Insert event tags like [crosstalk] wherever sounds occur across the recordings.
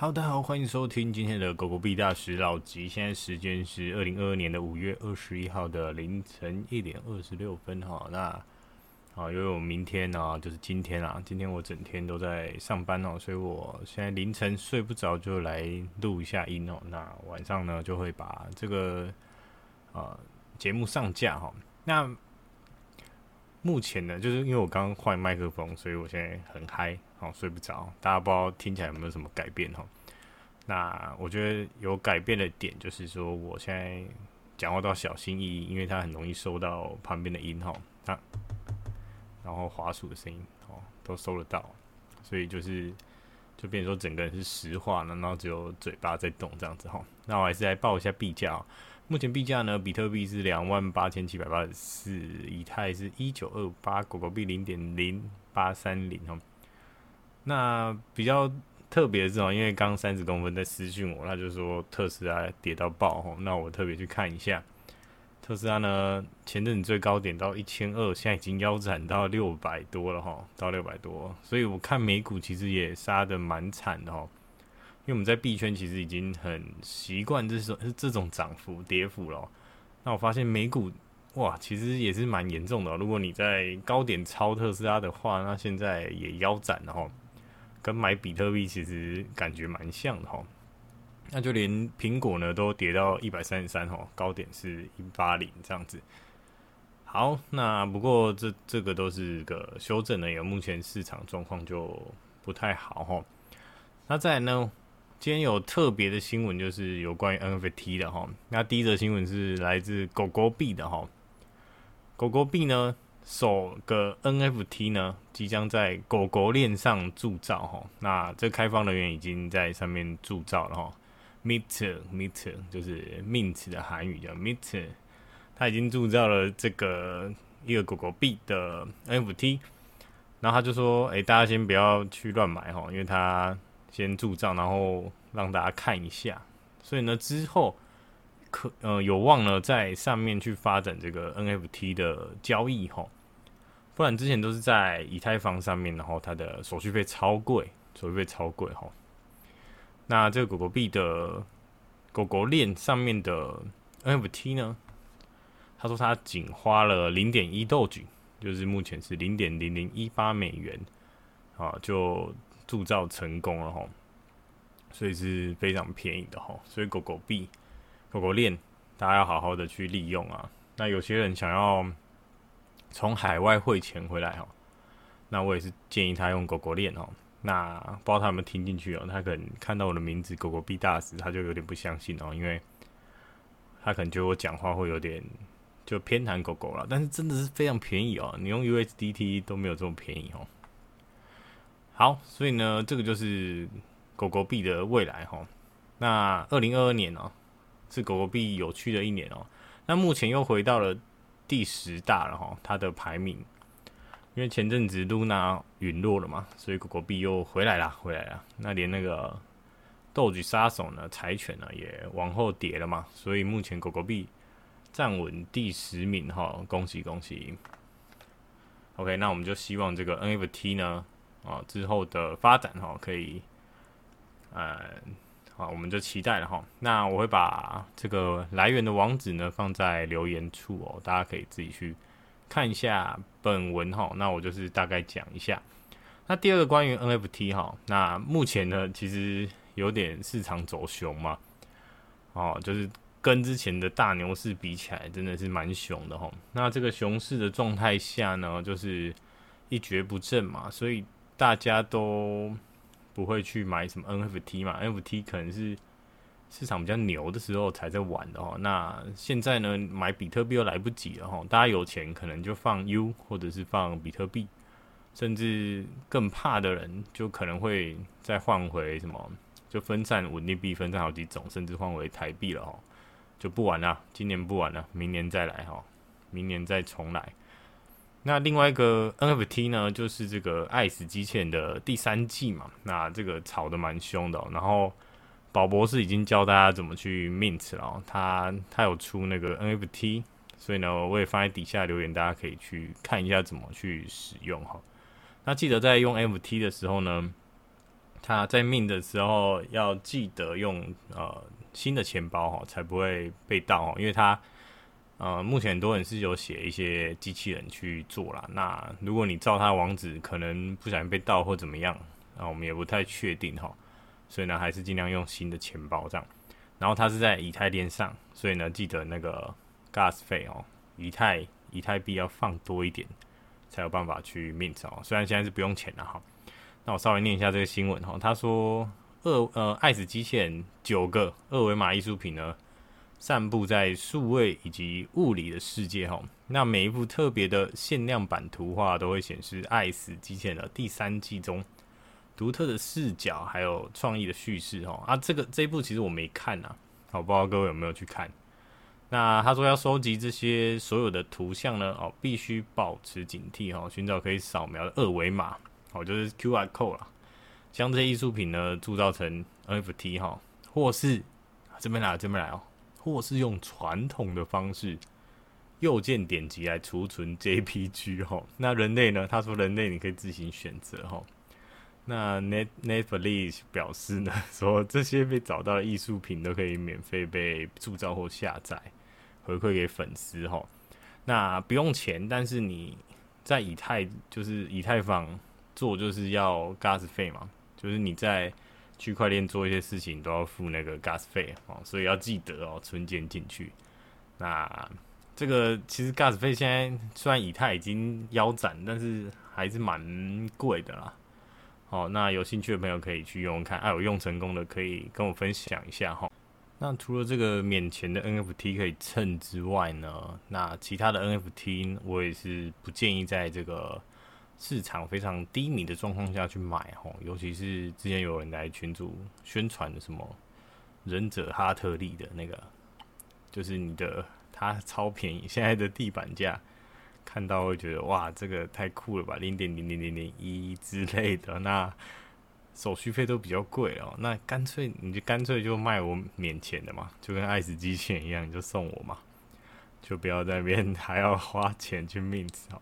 好，大家好，欢迎收听今天的狗狗币大使老吉。现在时间是二零二二年的五月二十一号的凌晨一点二十六分哈。那啊，因为我明天呢，就是今天啊，今天我整天都在上班哦，所以我现在凌晨睡不着，就来录一下音哦。那晚上呢，就会把这个呃节目上架哈。那目前呢，就是因为我刚刚换麦克风，所以我现在很嗨。哦，睡不着，大家不知道听起来有没有什么改变哈？那我觉得有改变的点就是说，我现在讲话都要小心翼翼，因为它很容易收到旁边的音哈，它然后滑鼠的声音哦都收得到，所以就是就变成说整个人是石化了，然后只有嘴巴在动这样子哈。那我还是来报一下币价，目前币价呢，比特币是两万八千七百八十四，以太是一九二八，狗狗币零点零八三零哈。那比较特别的是哦，因为刚三十公分在私讯我，他就说特斯拉跌到爆吼，那我特别去看一下，特斯拉呢前阵子最高点到一千二，现在已经腰斩到六百多了哈，到六百多，所以我看美股其实也杀得蛮惨的哈，因为我们在币圈其实已经很习惯这种这种涨幅跌幅了，那我发现美股哇，其实也是蛮严重的，如果你在高点抄特斯拉的话，那现在也腰斩了哈。跟买比特币其实感觉蛮像的哈，那就连苹果呢都跌到一百三十三哈，高点是一八零这样子。好，那不过这这个都是个修正的，有目前市场状况就不太好哈。那再来呢，今天有特别的新闻，就是有关于 NFT 的哈。那第一则新闻是来自狗狗币的哈，狗狗币呢。首个 NFT 呢，即将在狗狗链上铸造哈。那这开放人员已经在上面铸造了哈。Mint，Mint 就是 Mint 的韩语叫 Mint，他已经铸造了这个一个狗狗币的 NFT。然后他就说：“哎、大家先不要去乱买哈，因为他先铸造，然后让大家看一下。所以呢，之后可呃有望呢在上面去发展这个 NFT 的交易哈。”不然之前都是在以太坊上面，然后它的手续费超贵，手续费超贵哈。那这个狗狗币的狗狗链上面的 NFT 呢？他说他仅花了零点一豆卷就是目前是零点零零一八美元啊，就铸造成功了哈。所以是非常便宜的哈。所以狗狗币、狗狗链，大家要好好的去利用啊。那有些人想要。从海外汇钱回来哈，那我也是建议他用狗狗链哦。那不知道他有没有听进去哦？他可能看到我的名字“狗狗币大使”，他就有点不相信哦，因为他可能觉得我讲话会有点就偏袒狗狗了。但是真的是非常便宜哦，你用 USDT 都没有这么便宜哦。好，所以呢，这个就是狗狗币的未来哈。那二零二二年哦，是狗狗币有趣的一年哦。那目前又回到了。第十大了哈，它的排名，因为前阵子露娜陨落了嘛，所以狗狗币又回来了，回来了。那连那个 Doge 杀手呢，柴犬呢也往后跌了嘛，所以目前狗狗币站稳第十名哈，恭喜恭喜。OK，那我们就希望这个 NFT 呢，啊之后的发展哈，可以，呃。好，我们就期待了哈。那我会把这个来源的网址呢放在留言处哦，大家可以自己去看一下本文哈。那我就是大概讲一下。那第二个关于 NFT 哈，那目前呢其实有点市场走熊嘛，哦，就是跟之前的大牛市比起来，真的是蛮熊的哈。那这个熊市的状态下呢，就是一蹶不振嘛，所以大家都。不会去买什么 NFT 嘛？NFT 可能是市场比较牛的时候才在玩的哦。那现在呢，买比特币又来不及了哈。大家有钱可能就放 U 或者是放比特币，甚至更怕的人就可能会再换回什么，就分散稳定币，分散好几种，甚至换回台币了哦。就不玩了，今年不玩了，明年再来哈，明年再重来。那另外一个 NFT 呢，就是这个《爱死机器人》的第三季嘛。那这个炒得蛮凶的。然后宝博士已经教大家怎么去 mint 了喔。他他有出那个 NFT，所以呢，我也放在底下留言，大家可以去看一下怎么去使用哈。那记得在用 NFT 的时候呢，他在 mint 的时候要记得用呃新的钱包哈，才不会被盗哦，因为他呃目前很多人是有写一些机器人去做啦。那如果你照他网址，可能不小心被盗或怎么样，那我们也不太确定哈。所以呢，还是尽量用新的钱包这样。然后它是在以太链上，所以呢，记得那个 gas 费哦，以太以太币要放多一点，才有办法去 mint 哦。虽然现在是不用钱了哈。那我稍微念一下这个新闻哈，他说二呃爱死机器人九个二维码艺术品呢，散布在数位以及物理的世界哈。那每一幅特别的限量版图画都会显示爱死机器人的第三季中。独特的视角，还有创意的叙事，哦啊，这个这一部其实我没看呐，好，不知道各位有没有去看？那他说要收集这些所有的图像呢，哦，必须保持警惕，哦，寻找可以扫描的二维码，哦，就是 QR code 啦，将这些艺术品呢铸造成 NFT 哈，或是这边来，这边来哦，或是用传统的方式，右键点击来储存 JPG 哈，那人类呢？他说人类你可以自行选择哈。那 Net Netflix 表示呢，[laughs] 说这些被找到的艺术品都可以免费被铸造或下载，回馈给粉丝哈。那不用钱，但是你在以太就是以太坊做就是要 gas 费嘛，就是你在区块链做一些事情都要付那个 gas 费哦，所以要记得哦，存钱进去。那这个其实 gas 费现在虽然以太已经腰斩，但是还是蛮贵的啦。好，那有兴趣的朋友可以去用用看，哎、啊，有用成功的可以跟我分享一下哈。那除了这个免钱的 NFT 可以蹭之外呢，那其他的 NFT 我也是不建议在这个市场非常低迷的状况下去买哈，尤其是之前有人来群主宣传的什么忍者哈特利的那个，就是你的它超便宜，现在的地板价。看到会觉得哇，这个太酷了吧，零点零零零零一之类的，那手续费都比较贵哦。那干脆你就干脆就卖我免钱的嘛，就跟爱死机器人一样，你就送我嘛，就不要在那边 [laughs] 还要花钱去 mint 哦。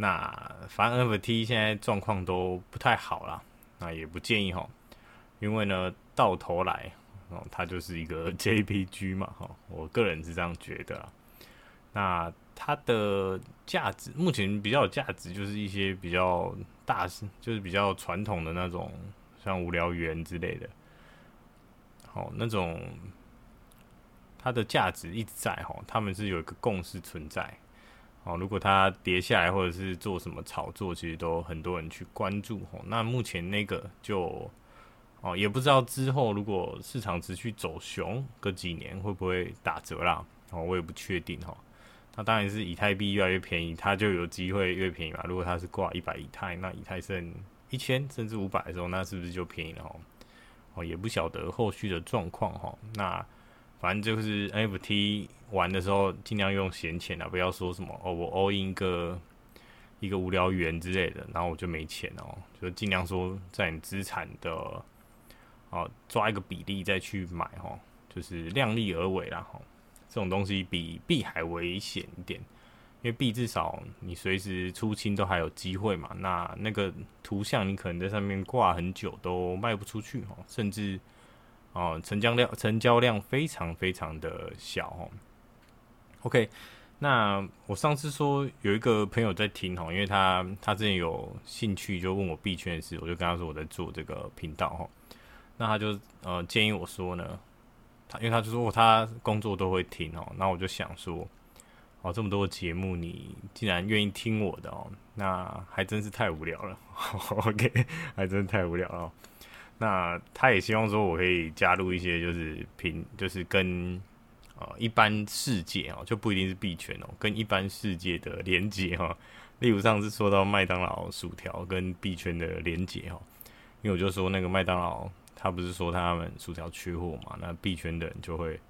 那反正 NFT 现在状况都不太好啦，那也不建议哈，因为呢到头来哦，它就是一个 [laughs] JPG 嘛哈，我个人是这样觉得。那它的价值目前比较有价值，就是一些比较大，就是比较传统的那种，像无聊猿之类的。好，那种它的价值一直在哈，他们是有一个共识存在。哦，如果它跌下来或者是做什么炒作，其实都很多人去关注。哦，那目前那个就哦，也不知道之后如果市场持续走熊个几年会不会打折啦？哦，我也不确定哈。那当然是以太币越来越便宜，它就有机会越便宜嘛。如果它是挂一百以太，那以太剩一千甚至五百的时候，那是不是就便宜了哦？哦，也不晓得后续的状况哈。那反正就是 NFT 玩的时候，尽量用闲钱啊，不要说什么哦，我 all in 个一个无聊猿之类的，然后我就没钱哦。就尽量说在你资产的哦抓一个比例再去买哈，就是量力而为啦哈。这种东西比币还危险一点，因为币至少你随时出清都还有机会嘛。那那个图像你可能在上面挂很久都卖不出去哦，甚至哦成交量成交量非常非常的小哦。OK，那我上次说有一个朋友在听哦，因为他他之前有兴趣就问我币圈的事，我就跟他说我在做这个频道哈。那他就呃建议我说呢。他因为他就说他工作都会听哦，那我就想说，哦这么多节目你竟然愿意听我的哦，那还真是太无聊了。[laughs] OK，还真是太无聊了。那他也希望说我可以加入一些就是平就是跟呃一般世界哦，就不一定是币圈哦，跟一般世界的连接哈。例如上次说到麦当劳薯条跟币圈的连接哈，因为我就说那个麦当劳。他不是说他们薯条缺货嘛？那币圈的人就会，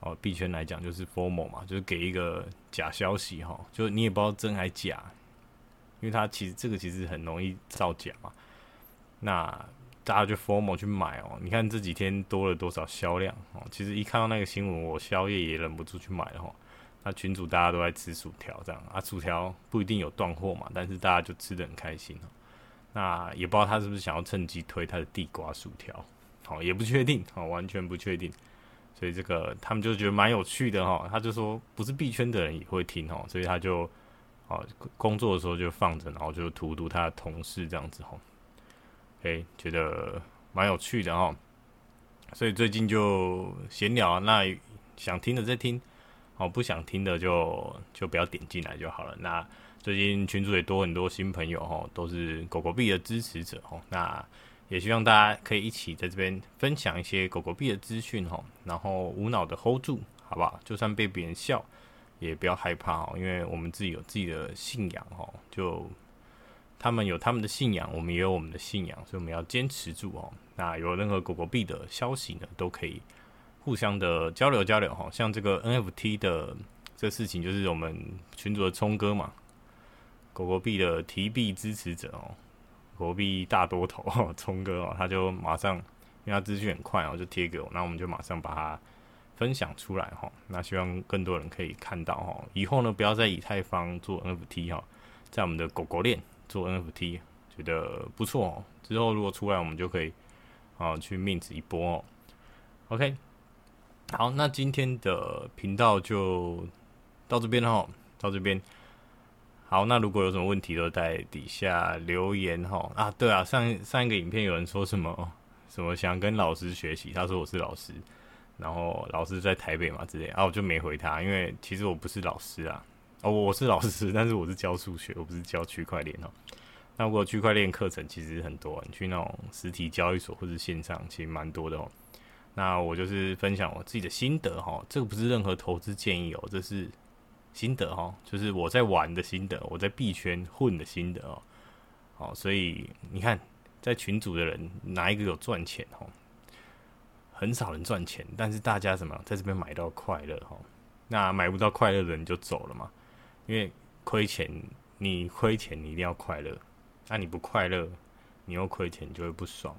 哦，币圈来讲就是 formal 嘛，就是给一个假消息哈，就你也不知道真还假，因为他其实这个其实很容易造假嘛。那大家就 formal 去买哦，你看这几天多了多少销量哦？其实一看到那个新闻，我宵夜也忍不住去买了哈。那群主大家都在吃薯条这样啊，薯条不一定有断货嘛，但是大家就吃得很开心哦。那也不知道他是不是想要趁机推他的地瓜薯条，好，也不确定，好，完全不确定。所以这个他们就觉得蛮有趣的哈，他就说不是币圈的人也会听哦，所以他就啊工作的时候就放着，然后就荼毒他的同事这样子哈，诶，觉得蛮有趣的哈，所以最近就闲聊，那想听的再听，哦，不想听的就就不要点进来就好了。那最近群主也多很多新朋友哦，都是狗狗币的支持者哦，那。也希望大家可以一起在这边分享一些狗狗币的资讯哦，然后无脑的 hold 住，好不好？就算被别人笑，也不要害怕哦，因为我们自己有自己的信仰哦。就他们有他们的信仰，我们也有我们的信仰，所以我们要坚持住哦。那有任何狗狗币的消息呢，都可以互相的交流交流哈。像这个 NFT 的这事情，就是我们群主的聪哥嘛，狗狗币的提币支持者哦。狗狗币大多头聪哥哦，他就马上，因为他资讯很快哦，就贴给我，那我们就马上把它分享出来哈。那希望更多人可以看到哈。以后呢，不要在以太坊做 NFT 哈，在我们的狗狗链做 NFT，觉得不错哦。之后如果出来，我们就可以啊去 mint 一波哦。OK，好，那今天的频道就到这边哈，到这边。好，那如果有什么问题，都在底下留言哈。啊，对啊，上上一个影片有人说什么什么想跟老师学习，他说我是老师，然后老师在台北嘛之类，啊，我就没回他，因为其实我不是老师啊，哦，我是老师，但是我是教数学，我不是教区块链哦。那如果区块链课程其实很多，你去那种实体交易所或者线上，其实蛮多的哦。那我就是分享我自己的心得哈，这个不是任何投资建议哦，这是。心得哈，就是我在玩的心得，我在币圈混的心得哦。好，所以你看，在群组的人哪一个有赚钱哦？很少人赚钱，但是大家什么在这边买到快乐哈？那买不到快乐的人就走了嘛？因为亏钱，你亏钱你一定要快乐，那你不快乐，你又亏钱，你就会不爽，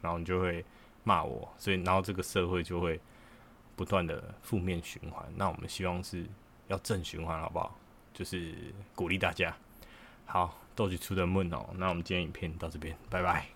然后你就会骂我，所以然后这个社会就会不断的负面循环。那我们希望是。要正循环，好不好？就是鼓励大家。好，豆子出的闷哦。那我们今天影片到这边，拜拜。